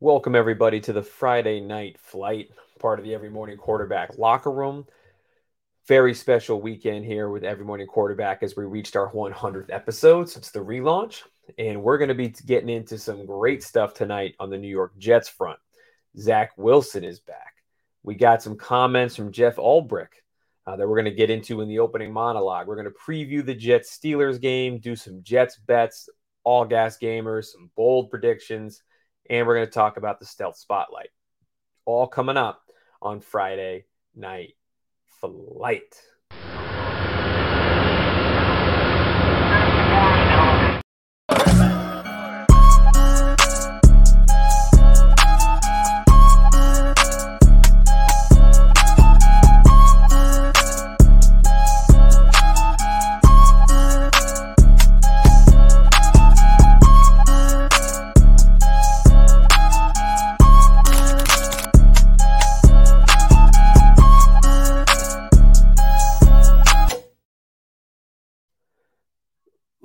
Welcome, everybody, to the Friday night flight, part of the Every Morning Quarterback locker room. Very special weekend here with Every Morning Quarterback as we reached our 100th episode since the relaunch. And we're going to be getting into some great stuff tonight on the New York Jets front. Zach Wilson is back. We got some comments from Jeff Ulbrich uh, that we're going to get into in the opening monologue. We're going to preview the Jets Steelers game, do some Jets bets, all gas gamers, some bold predictions and we're going to talk about the Stealth Spotlight. All coming up on Friday Night Flight.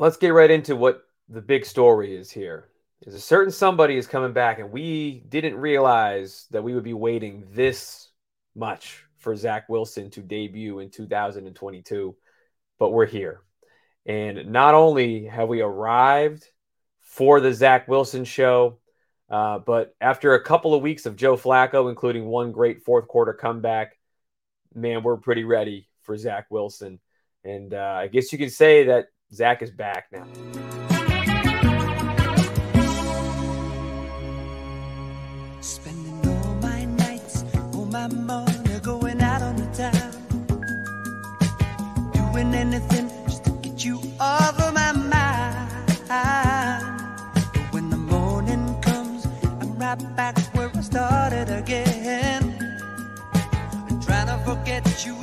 Let's get right into what the big story is here. Is a certain somebody is coming back, and we didn't realize that we would be waiting this much for Zach Wilson to debut in 2022, but we're here. And not only have we arrived for the Zach Wilson show, uh, but after a couple of weeks of Joe Flacco, including one great fourth quarter comeback, man, we're pretty ready for Zach Wilson. And uh, I guess you can say that Zach is back now. Spending all my nights, my going out on the town. Doing anything just to get you off of my mind. But when the morning comes, I'm right back where I started again. And trying to forget you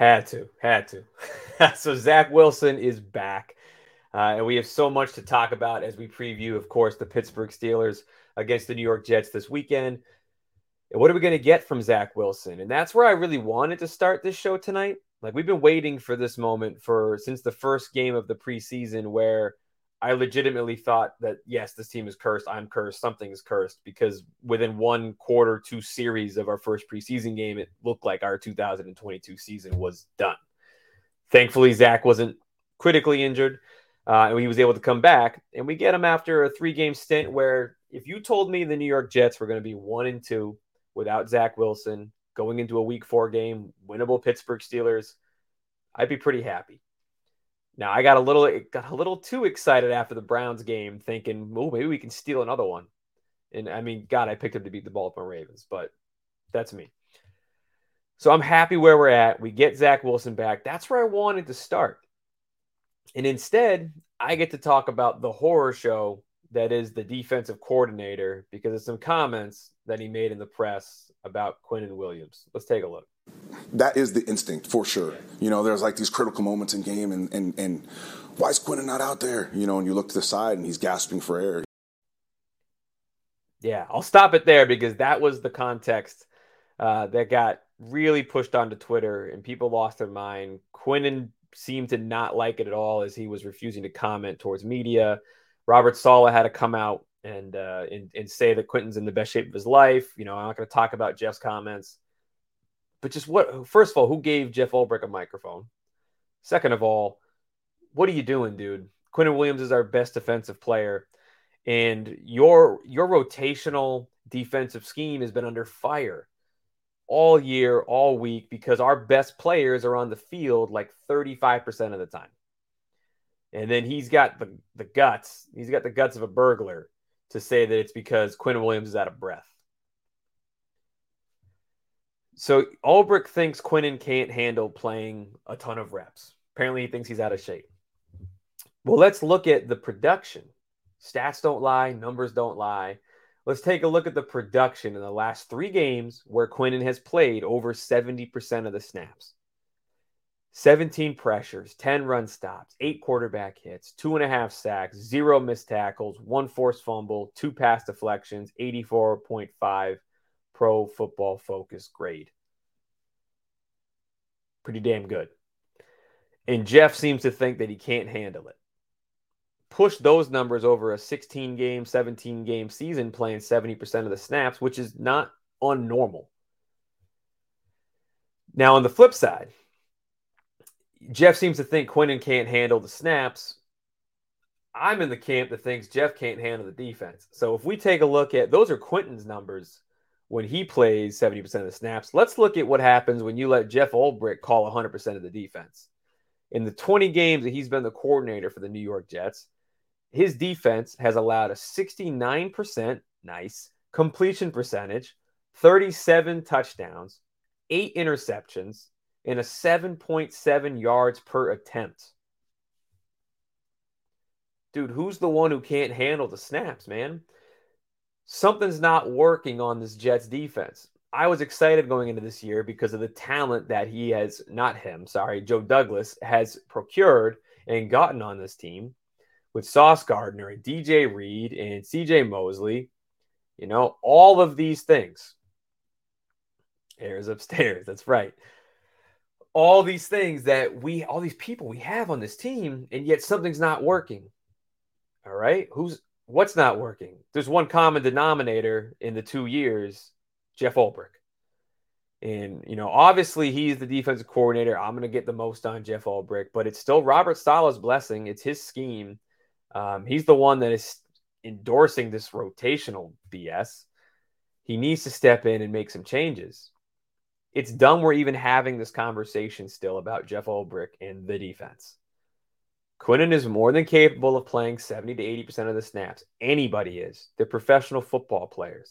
Had to, had to. so Zach Wilson is back. Uh, and we have so much to talk about as we preview, of course, the Pittsburgh Steelers against the New York Jets this weekend. And what are we going to get from Zach Wilson? And that's where I really wanted to start this show tonight. Like we've been waiting for this moment for since the first game of the preseason where I legitimately thought that yes, this team is cursed. I'm cursed. Something is cursed because within one quarter, two series of our first preseason game, it looked like our 2022 season was done. Thankfully, Zach wasn't critically injured, uh, and he was able to come back. And we get him after a three-game stint where, if you told me the New York Jets were going to be one and two without Zach Wilson going into a Week Four game, winnable Pittsburgh Steelers, I'd be pretty happy. Now I got a little got a little too excited after the Browns game, thinking, "Oh, maybe we can steal another one." And I mean, God, I picked up to beat the Baltimore Ravens, but that's me. So I'm happy where we're at. We get Zach Wilson back. That's where I wanted to start. And instead, I get to talk about the horror show that is the defensive coordinator because of some comments that he made in the press about Quinnen Williams. Let's take a look that is the instinct for sure. You know, there's like these critical moments in game, and and and why is Quinnen not out there? You know, and you look to the side and he's gasping for air. Yeah, I'll stop it there because that was the context uh, that got really pushed onto Twitter, and people lost their mind. Quinnen seemed to not like it at all as he was refusing to comment towards media. Robert Saleh had to come out and uh, and, and say that Quinnen's in the best shape of his life. You know, I'm not going to talk about Jeff's comments but just what? First of all, who gave Jeff Ulbrich a microphone? Second of all, what are you doing, dude? Quinnen Williams is our best defensive player, and your your rotational defensive scheme has been under fire all year, all week because our best players are on the field like 35% of the time. And then he's got the, the guts, he's got the guts of a burglar to say that it's because Quinnen Williams is out of breath. So Ulbrich thinks Quinnen can't handle playing a ton of reps. Apparently, he thinks he's out of shape. Well, let's look at the production. Stats don't lie, numbers don't lie. Let's take a look at the production in the last three games where Quinnen has played over 70% of the snaps. 17 pressures, 10 run stops, eight quarterback hits, two and a half sacks, zero missed tackles, one forced fumble, two pass deflections, 84.5 pro football focus grade. Pretty damn good. And Jeff seems to think that he can't handle it. Push those numbers over a 16 game, 17 game season playing 70% of the snaps, which is not unnormal. Now, on the flip side, Jeff seems to think Quinnen can't handle the snaps. I'm in the camp that thinks Jeff can't handle the defense. So if we take a look at those are Quinnen's numbers when he plays 70% of the snaps. Let's look at what happens when you let Jeff Ulbrich call 100% of the defense. In the 20 games that he's been the coordinator for the New York Jets, his defense has allowed a 69% nice completion percentage, 37 touchdowns, eight interceptions, and a 7.7 yards per attempt. Dude, who's the one who can't handle the snaps, man? Something's not working on this Jets defense. I was excited going into this year because of the talent that he has, not him, sorry, Joe Douglas has procured and gotten on this team with Sauce Gardner and DJ Reed and CJ Mosley. You know, all of these things. Airs upstairs. That's right all these things that we, all these people we have on this team, and yet something's not working. All right. Who's, what's not working? There's one common denominator in the two years Jeff Ulbrich. And, you know, obviously he's the defensive coordinator. I'm going to get the most on Jeff Ulbrich, but it's still Robert Saleh's blessing. It's his scheme. Um, he's the one that is endorsing this rotational BS. He needs to step in and make some changes it's dumb we're even having this conversation still about Jeff Ulbrich and the defense. Quinnen is more than capable of playing 70 to 80% of the snaps. Anybody is. They're professional football players.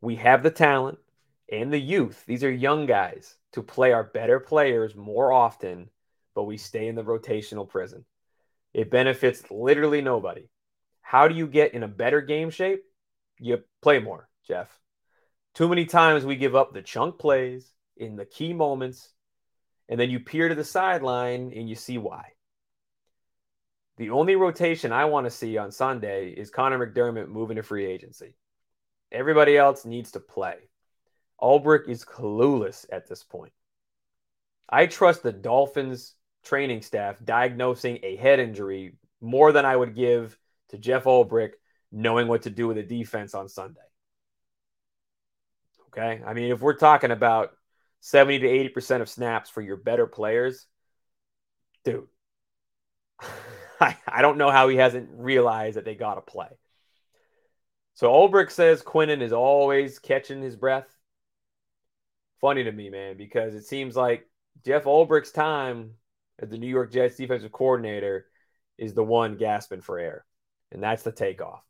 We have the talent and the youth. These are young guys to play our better players more often, but we stay in the rotational prison. It benefits literally nobody. How do you get in a better game shape? You play more, Jeff. Too many times we give up the chunk plays in the key moments, and then you peer to the sideline and you see why. The only rotation I want to see on Sunday is Conor McDermott moving to free agency. Everybody else needs to play. Ulbrich is clueless at this point. I trust the Dolphins training staff diagnosing a head injury more than I would give to Jeff Ulbrich knowing what to do with the defense on Sunday. Okay. I mean, if we're talking about 70 to 80% of snaps for your better players, dude, I, I don't know how he hasn't realized that they got to play. So Ulbrich says Quinnen is always catching his breath. Funny to me, man, because it seems like Jeff Ulbrich's time as the New York Jets defensive coordinator is the one gasping for air. And that's the takeoff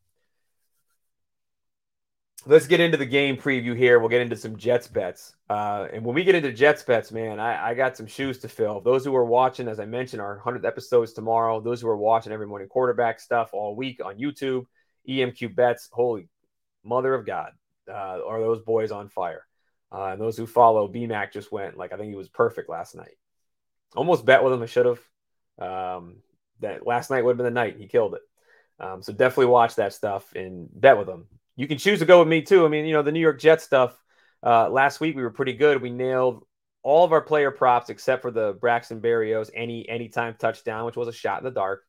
let's get into the game preview here. We'll get into some Jets bets. Uh, and when we get into Jets bets, man, I, I, got some shoes to fill. Those who are watching, as I mentioned, our 100th episodes tomorrow. Those who are watching every morning quarterback stuff all week on YouTube, EMQ bets. Holy mother of God, uh, are those boys on fire? Uh, and those who follow, BMAC just went like I think he was perfect last night. Almost bet with him. I should have. Um, that last night would have been the night he killed it. Um, so definitely watch that stuff and bet with him you can choose to go with me too. I mean, you know, the New York Jets stuff. Uh, last week we were pretty good. We nailed all of our player props except for the Braxton Berrios any anytime touchdown, which was a shot in the dark.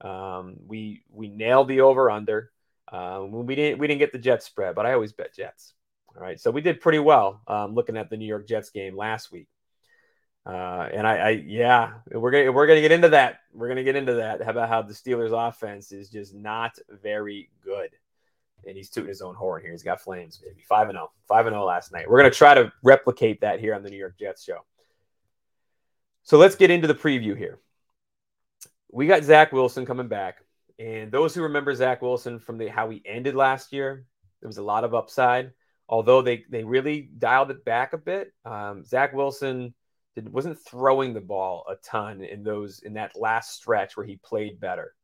Um, we we nailed the over under. Um, we didn't we didn't get the Jets spread, but I always bet Jets. All right, so we did pretty well um, looking at the New York Jets game last week. Uh, and I, I, yeah, we're gonna we're gonna get into that. We're gonna get into that. About how the Steelers' offense is just not very good and he's tooting his own horn here. He's got flames, baby. 5 and 0. 5 and 0 last night. We're to try to replicate that here on the New York Jets show. So let's get into the preview here. We got Zach Wilson coming back. And those who remember Zach Wilson from the how he ended last year, there was a lot of upside. Although they they really dialed it back a bit. Um, Zach Wilson did, wasn't throwing the ball a ton in those in that last stretch where he played better.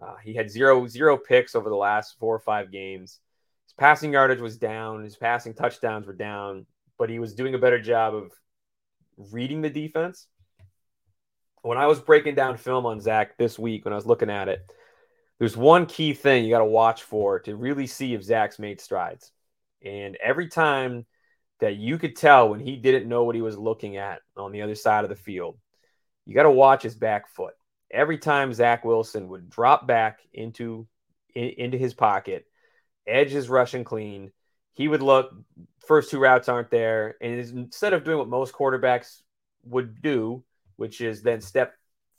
Uh, he had zero zero picks over the last four or five games. His passing yardage was down. His passing touchdowns were down, but he was doing a better job of reading the defense. When I was breaking down film on Zach this week, when I was looking at it, there's one key thing you got to watch for to really see if Zach's made strides. And every time that you could tell when he didn't know what he was looking at on the other side of the field, you got to watch his back foot. Every time Zach Wilson would drop back into in, into his pocket, edge is rushing clean, he would look. First two routes aren't there, and instead of doing what most quarterbacks would do, which is then step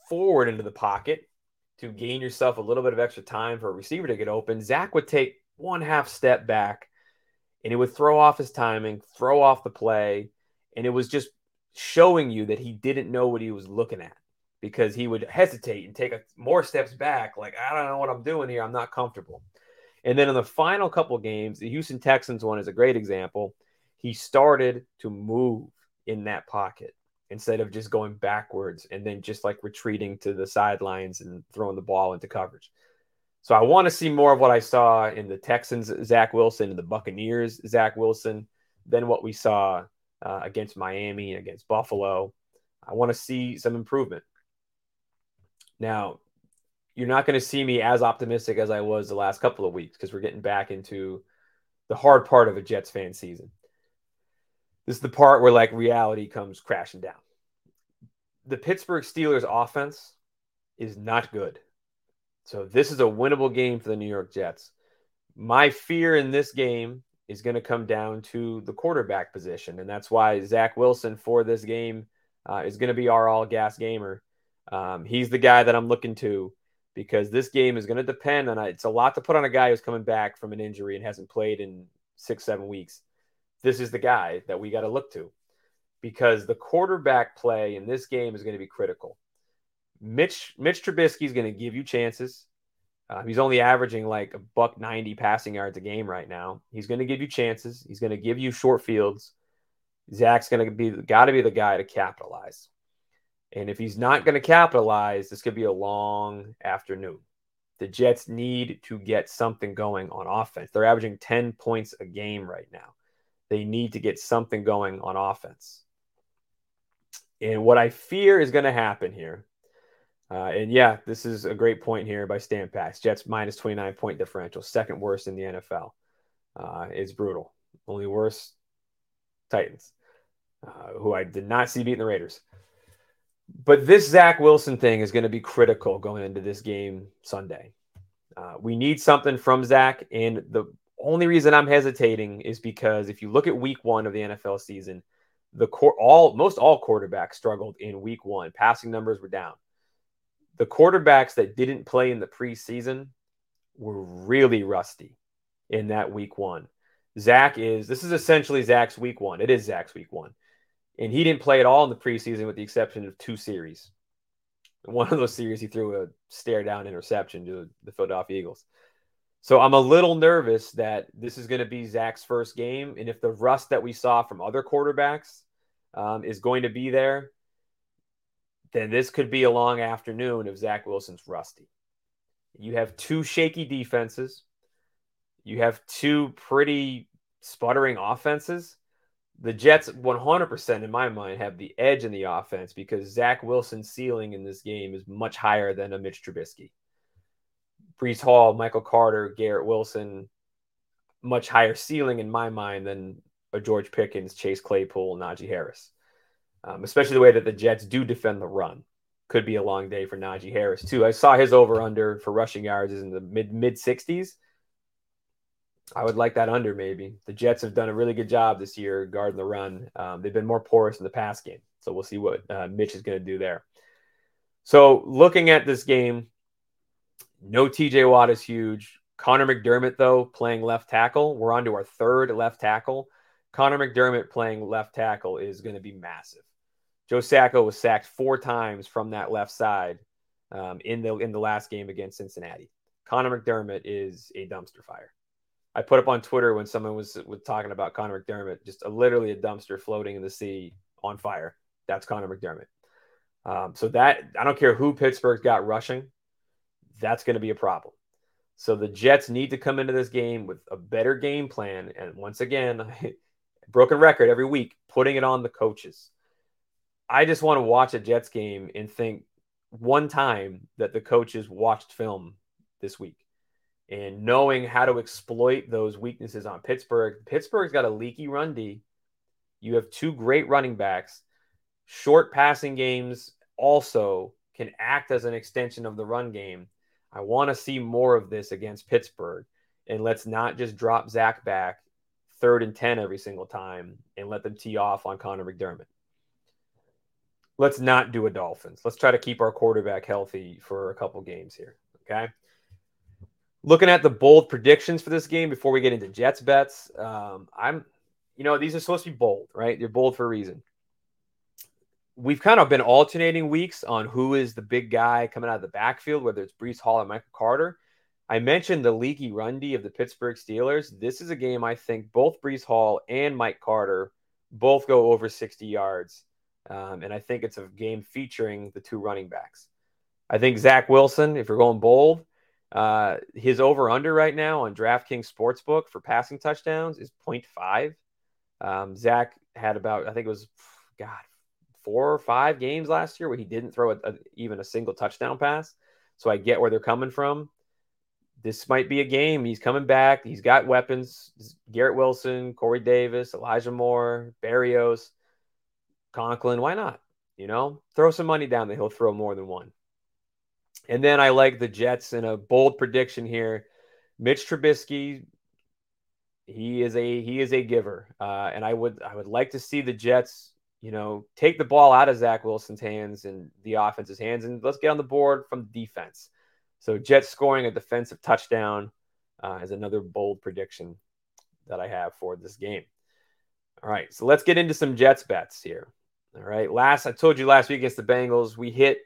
forward into the pocket to gain yourself a little bit of extra time for a receiver to get open, Zach would take one half step back and it would throw off his timing, throw off the play. And it was just showing you that he didn't know what he was looking at because he would hesitate and take a, more steps back. Like, I don't know what I'm doing here. I'm not comfortable. And then in the final couple games, the Houston Texans one is a great example. He started to move in that pocket instead of just going backwards and then just like retreating to the sidelines and throwing the ball into coverage. So I want to see more of what I saw in the Texans, Zach Wilson, and the Buccaneers, Zach Wilson, than what we saw uh, against Miami, against Buffalo. I want to see some improvement. Now, you're not going to see me as optimistic as I was the last couple of weeks because we're getting back into the hard part of a Jets fan season. This is the part where like reality comes crashing down. The Pittsburgh Steelers offense is not good. So this is a winnable game for the New York Jets. My fear in this game is going to come down to the quarterback position, and that's why Zach Wilson for this game uh, is going to be our all gas gamer. Um, he's the guy that I'm looking to because this game is going to depend on. It's a lot to put on a guy who's coming back from an injury and hasn't played in six, seven weeks. This is the guy that we got to look to because the quarterback play in this game is going to be critical. Mitch Mitch Trubisky is going to give you chances. Uh, he's only averaging like a buck 90 passing yards a game right now. He's going to give you chances. He's going to give you short fields. Zach's going to be got to be the guy to capitalize. And if he's not going to capitalize, this could be a long afternoon. The Jets need to get something going on offense. They're averaging 10 points a game right now. They need to get something going on offense. And what I fear is going to happen here uh, and yeah, this is a great point here by Stan Pats. Jets minus 29 point differential, second worst in the NFL. Uh, it's brutal. Only worse, Titans, uh, who I did not see beating the Raiders. But this Zach Wilson thing is going to be critical going into this game Sunday. Uh, we need something from Zach. And the only reason I'm hesitating is because if you look at week one of the NFL season, the core, all most all quarterbacks struggled in week one. Passing numbers were down the quarterbacks that didn't play in the preseason were really rusty in that week one. Zach is, this is essentially Zach's week one. It is Zach's week one. And he didn't play at all in the preseason with the exception of two series. One of those series, he threw a stare down interception to the Philadelphia Eagles. So I'm a little nervous that this is going to be Zach's first game. And if the rust that we saw from other quarterbacks um, is going to be there, then this could be a long afternoon if Zach Wilson's rusty. You have two shaky defenses. You have two pretty sputtering offenses. The Jets, 100% in my mind, have the edge in the offense because Zach Wilson's ceiling in this game is much higher than a Mitch Trubisky. Breece Hall, Michael Carter, Garrett Wilson, much higher ceiling in my mind than a George Pickens, Chase Claypool, Najee Harris um, especially the way that the Jets do defend the run. Could be a long day for Najee Harris too. I saw his over under for rushing yards is in the mid mid sixties. I would like that under maybe. The Jets have done a really good job this year guarding the run. Um, they've been more porous in the pass game, so we'll see what uh, Mitch is going to do there. So looking at this game, no TJ Watt is huge. Conor McDermott though playing left tackle. We're on to our third left tackle. Conor McDermott playing left tackle is going to be massive. Joe Flacco was sacked four times from that left side um, in the in the last game against Cincinnati. Conor McDermott is a dumpster fire. I put up on Twitter when someone was, was talking about Conor McDermott, just a, literally a dumpster floating in the sea on fire. That's Conor McDermott. Um, so that I don't care who Pittsburgh's got rushing, that's going to be a problem. So the Jets need to come into this game with a better game plan. And once again, broken record every week, putting it on the coaches. I just want to watch a Jets game and think one time that the coaches watched film this week and knowing how to exploit those weaknesses on Pittsburgh. Pittsburgh's got a leaky run D. You have two great running backs. Short passing games also can act as an extension of the run game. I want to see more of this against Pittsburgh. And let's not just drop Zach back third and 10 every single time and let them tee off on Conor McDermott. Let's not do a Dolphins. Let's try to keep our quarterback healthy for a couple games here. Okay. Looking at the bold predictions for this game before we get into Jets bets, um, I'm, you know, these are supposed to be bold, right? They're bold for a reason. We've kind of been alternating weeks on who is the big guy coming out of the backfield, whether it's Breece Hall or Michael Carter. I mentioned the leaky run D of the Pittsburgh Steelers. This is a game I think both Breece Hall and Mike Carter both go over 60 yards. Um, and I think it's a game featuring the two running backs. I think Zach Wilson, if you're going bold, uh, his over under right now on DraftKings Sportsbook for passing touchdowns is 0.5. Um, Zach had about, I think it was, God, four or five games last year where he didn't throw a, a, even a single touchdown pass. So I get where they're coming from. This might be a game. He's coming back. He's got weapons. Garrett Wilson, Corey Davis, Elijah Moore, Berrios, Conklin. Why not? You know, throw some money down that he'll throw more than one. And then I like the Jets in a bold prediction here. Mitch Trubisky, he is a he is a giver, uh, and I would I would like to see the Jets, you know, take the ball out of Zach Wilson's hands and the offense's hands, and let's get on the board from defense. So Jets scoring a defensive touchdown uh, is another bold prediction that I have for this game. All right, so let's get into some Jets bets here. All right, last I told you last week against the Bengals, we hit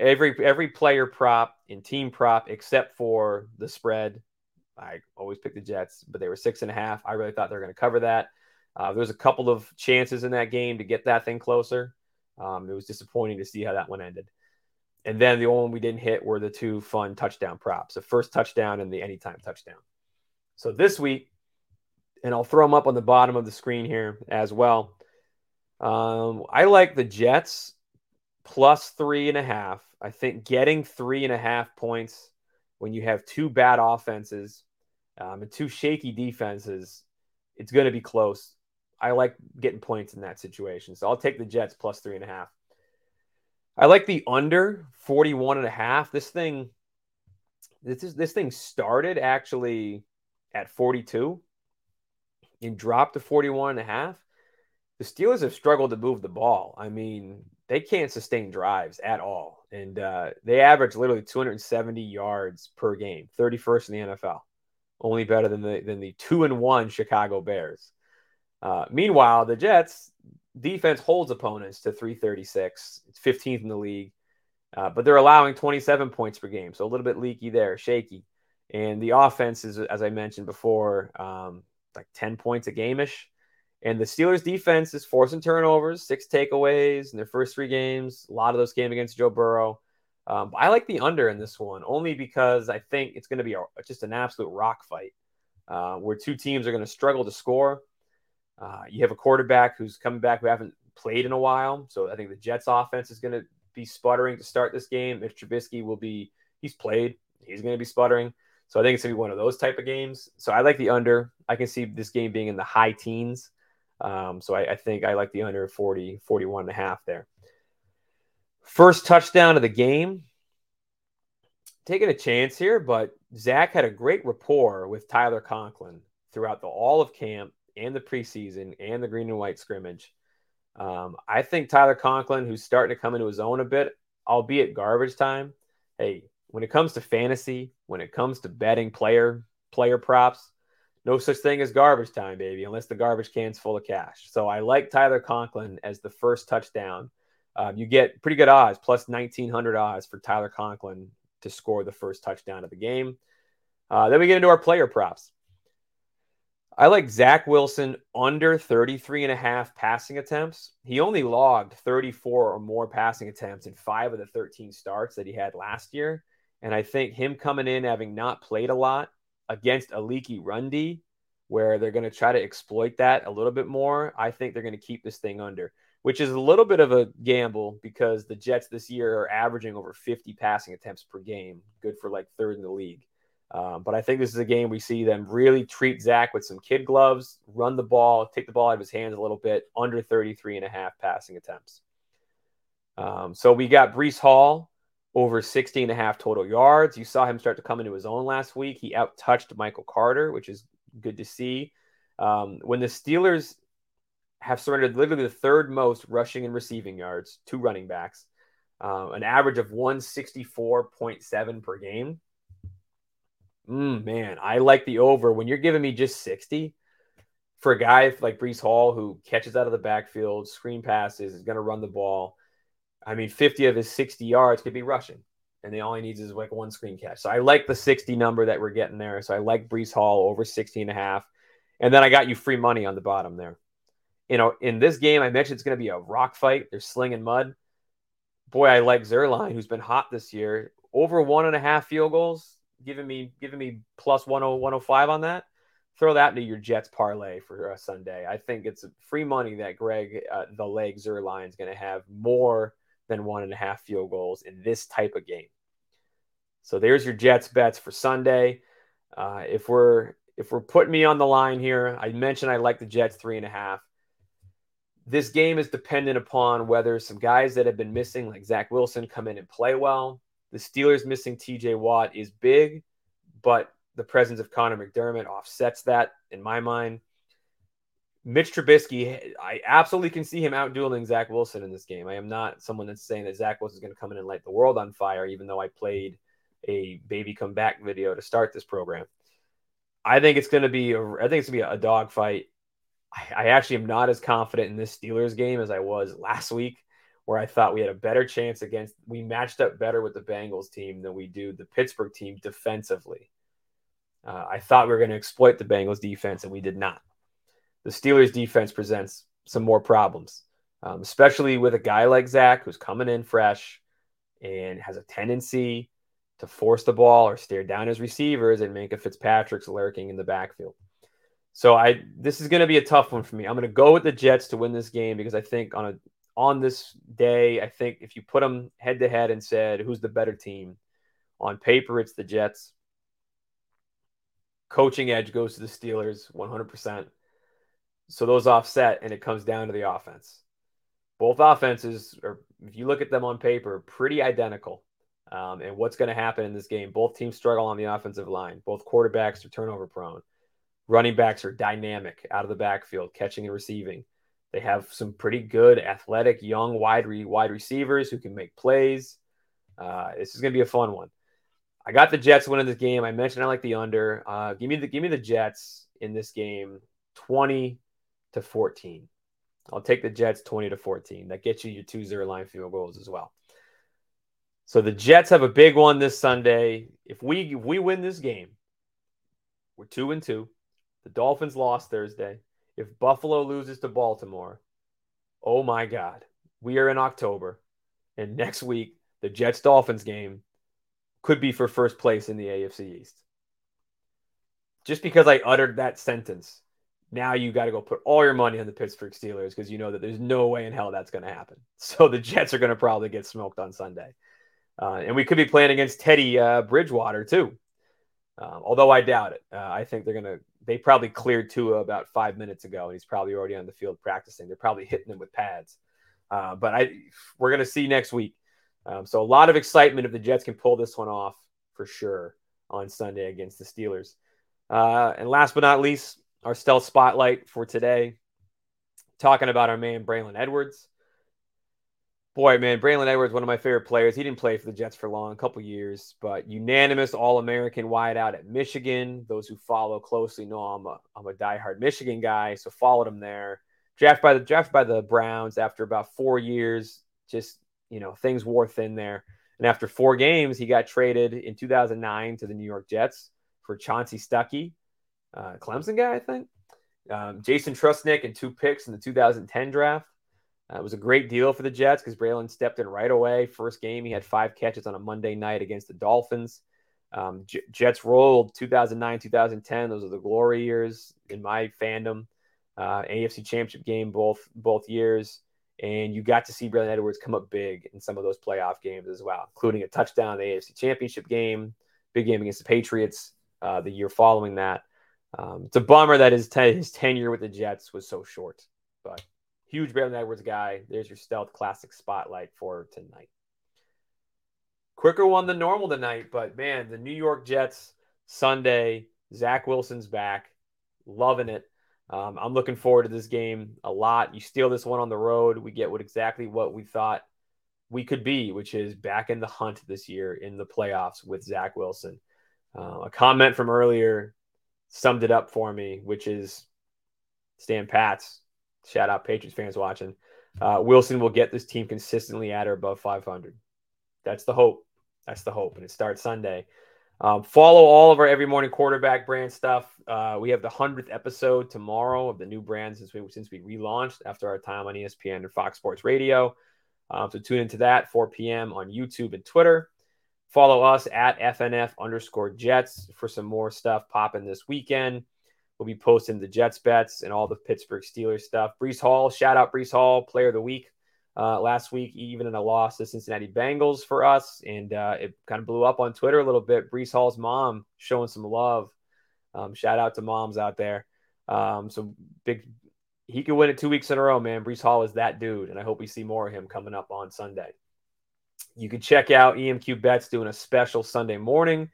every every player prop and team prop except for the spread. I always pick the Jets, but they were six and a half. I really thought they were going to cover that. Uh, there was a couple of chances in that game to get that thing closer. Um, it was disappointing to see how that one ended. And then the only one we didn't hit were the two fun touchdown props the first touchdown and the anytime touchdown. So this week, and I'll throw them up on the bottom of the screen here as well. Um, I like the Jets plus three and a half. I think getting three and a half points when you have two bad offenses um, and two shaky defenses, it's going to be close. I like getting points in that situation. So I'll take the Jets plus three and a half. I like the under 41 and a half. This thing, this is this thing started actually at 42 and dropped to 41 and a half. The Steelers have struggled to move the ball. I mean, they can't sustain drives at all. And uh, they average literally 270 yards per game, 31st in the NFL, only better than the than the two and one Chicago Bears. Uh, meanwhile, the Jets defense holds opponents to 336. 15th in the league, uh, but they're allowing 27 points per game, so a little bit leaky there, shaky. And the offense is, as I mentioned before, um, like 10 points a game gameish. And the Steelers defense is forcing turnovers, six takeaways in their first three games. A lot of those came against Joe Burrow. Um, I like the under in this one only because I think it's going to be a, just an absolute rock fight uh, where two teams are going to struggle to score. Uh, you have a quarterback who's coming back who haven't played in a while. So I think the Jets offense is going to be sputtering to start this game. If Trubisky will be, he's played, he's going to be sputtering. So I think it's going to be one of those type of games. So I like the under. I can see this game being in the high teens. Um, so I, I, think I like the under 40, 41 and a half there. First touchdown of the game. Taking a chance here, but Zach had a great rapport with Tyler Conklin throughout the all of camp and the preseason and the green and white scrimmage. Um, I think Tyler Conklin, who's starting to come into his own a bit, albeit garbage time. Hey, when it comes to fantasy, when it comes to betting player player props, no such thing as garbage time, baby, unless the garbage can's full of cash. So I like Tyler Conklin as the first touchdown. Um, you get pretty good odds, plus 1900 odds for Tyler Conklin to score the first touchdown of the game. Uh, then we get into our player props. I like Zach Wilson under 33 and a half passing attempts. He only logged 34 or more passing attempts in five of the 13 starts that he had last year. And I think him coming in, having not played a lot against a leaky run D, where they're going to try to exploit that a little bit more, I think they're going to keep this thing under, which is a little bit of a gamble because the Jets this year are averaging over 50 passing attempts per game, good for like third in the league. Um, but I think this is a game we see them really treat Zach with some kid gloves, run the ball, take the ball out of his hands a little bit, under 33 and a half passing attempts. Um, so we got Breece Hall over 60 and a half total yards. You saw him start to come into his own last week. He out touched Michael Carter, which is good to see. Um, when the Steelers have surrendered literally the third most rushing and receiving yards, two running backs, uh, an average of 164.7 per game mm, man, I like the over when you're giving me just 60 for a guy like Breece Hall who catches out of the backfield, screen passes, is going to run the ball. I mean, 50 of his 60 yards could be rushing, and the all he needs is like one screen catch. So I like the 60 number that we're getting there. So I like Breece Hall over 60 and a half. And then I got you free money on the bottom there. You know, in this game, I mentioned it's going to be a rock fight. They're slinging mud. Boy, I like Zuerlein, who's been hot this year. Over one and a half field goals giving me giving me plus 10, 105 on that, throw that into your Jets parlay for a Sunday. I think it's free money that Greg, uh, the leg Zuerlein is going to have more than one and a half field goals in this type of game. So there's your Jets bets for Sunday. Uh, if we're if we're putting me on the line here, I mentioned I like the Jets three and a half. This game is dependent upon whether some guys that have been missing, like Zach Wilson, come in and play well. The Steelers missing TJ Watt is big, but the presence of Conor McDermott offsets that in my mind. Mitch Trubisky, I absolutely can see him outdueling Zach Wilson in this game. I am not someone that's saying that Zach Wilson is going to come in and light the world on fire, even though I played a baby come back video to start this program. I think it's going to be a, I think it's going to be a dogfight. I, I actually am not as confident in this Steelers game as I was last week where I thought we had a better chance against, we matched up better with the Bengals team than we do the Pittsburgh team defensively. Uh, I thought we were going to exploit the Bengals defense, and we did not. The Steelers defense presents some more problems, um, especially with a guy like Zach who's coming in fresh and has a tendency to force the ball or stare down his receivers and Minkah Fitzpatrick's lurking in the backfield. So I this is going to be a tough one for me. I'm going to go with the Jets to win this game because I think on a on this day, I think if you put them head to head and said who's the better team, on paper it's the Jets. Coaching edge goes to the Steelers 100%. So those offset and it comes down to the offense. Both offenses are, if you look at them on paper, pretty identical. Um, and what's going to happen in this game? Both teams struggle on the offensive line. Both quarterbacks are turnover prone. Running backs are dynamic out of the backfield, catching and receiving. They have some pretty good, athletic, young wide re- wide receivers who can make plays. Uh, this is going to be a fun one. I got the Jets winning this game. I mentioned I like the under. Uh, give me the give me the Jets in this game, twenty to fourteen. I'll take the Jets twenty to fourteen. That gets you your two Zuerlein field goals as well. So the Jets have a big one this Sunday. If we if we win this game, we're two and two. The Dolphins lost Thursday if Buffalo loses to Baltimore, oh my God, we are in October. And next week, the Jets Dolphins game could be for first place in the AFC East. Just because I uttered that sentence, now you got to go put all your money on the Pittsburgh Steelers because you know that there's no way in hell that's going to happen. So the Jets are going to probably get smoked on Sunday. Uh, and we could be playing against Teddy uh, Bridgewater too. Um, although I doubt it. Uh, I think they're going to they probably cleared Tua about five minutes ago, and he's probably already on the field practicing. They're probably hitting him with pads. Uh, but I, we're going to see next week. Um, so a lot of excitement if the Jets can pull this one off for sure on Sunday against the Steelers. Uh, and last but not least, our stealth spotlight for today, talking about our man Braylon Edwards. Boy, man, Braylon Edwards, one of my favorite players. He didn't play for the Jets for long, a couple years, but unanimous All American wideout at Michigan. Those who follow closely know I'm a I'm a diehard Michigan guy, so followed him there. Drafted by the drafted by the Browns after about four years. Just you know, things wore thin there. And after four games, he got traded in 2009 to the New York Jets for Chansi Stuckey, uh, Clemson guy, I think. Um, Jason Trusnik and two picks in the 2010 draft. Uh, it was a great deal for the Jets because Braylon stepped in right away. First game, he had five catches on a Monday night against the Dolphins. Um, J- Jets rolled 2009, 2010. Those are the glory years in my fandom. Uh, AFC Championship game both both years, and you got to see Braylon Edwards come up big in some of those playoff games as well, including a touchdown in the AFC Championship game, big game against the Patriots uh, the year following that. Um, it's a bummer that his, ten- his tenure with the Jets was so short, but huge Braylon Edwards guy. There's your stealth classic spotlight for tonight. Quicker one than normal tonight, but man, the New York Jets Sunday. Zach Wilson's back, loving it. Um, I'm looking forward to this game a lot. You steal this one on the road, we get what exactly what we thought we could be, which is back in the hunt this year in the playoffs with Zach Wilson. Uh, a comment from earlier summed it up for me, which is Stan Pats. Shout out Patriots fans watching. Uh, Wilson will get this team consistently at or above 500. That's the hope. That's the hope. And it starts Sunday. Um, follow all of our every morning quarterback brand stuff. Uh, we have the hundredth episode tomorrow of the new brand since we since we relaunched after our time on ESPN and Fox Sports Radio. Um, so tune into that 4 p.m. on YouTube and Twitter. Follow us at FNF underscore Jets for some more stuff popping this weekend. We'll be posting the Jets bets and all the Pittsburgh Steelers stuff. Breece Hall, shout out Breece Hall, player of the week uh, last week, even in a loss to Cincinnati Bengals for us. And uh, it kind of blew up on Twitter a little bit. Breece Hall's mom showing some love. Um, shout out to moms out there. Um, so big, he could win it two weeks in a row, man. Breece Hall is that dude. And I hope we see more of him coming up on Sunday. You can check out EMQ Bets doing a special Sunday morning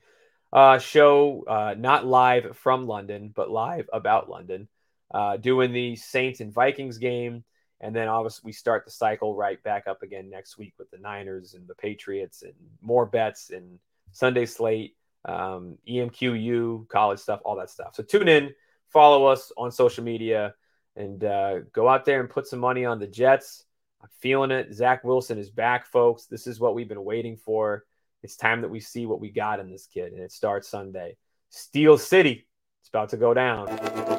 uh, show, uh, not live from London, but live about London, uh, doing the Saints and Vikings game. And then obviously we start the cycle right back up again next week with the Niners and the Patriots and more bets and Sunday slate, um, EMQU, college stuff, all that stuff. So tune in, follow us on social media, and uh, go out there and put some money on the Jets. I'm feeling it. Zach Wilson is back, folks. This is what we've been waiting for. It's time that we see what we got in this kid, and it starts Sunday. Steel City, it's about to go down.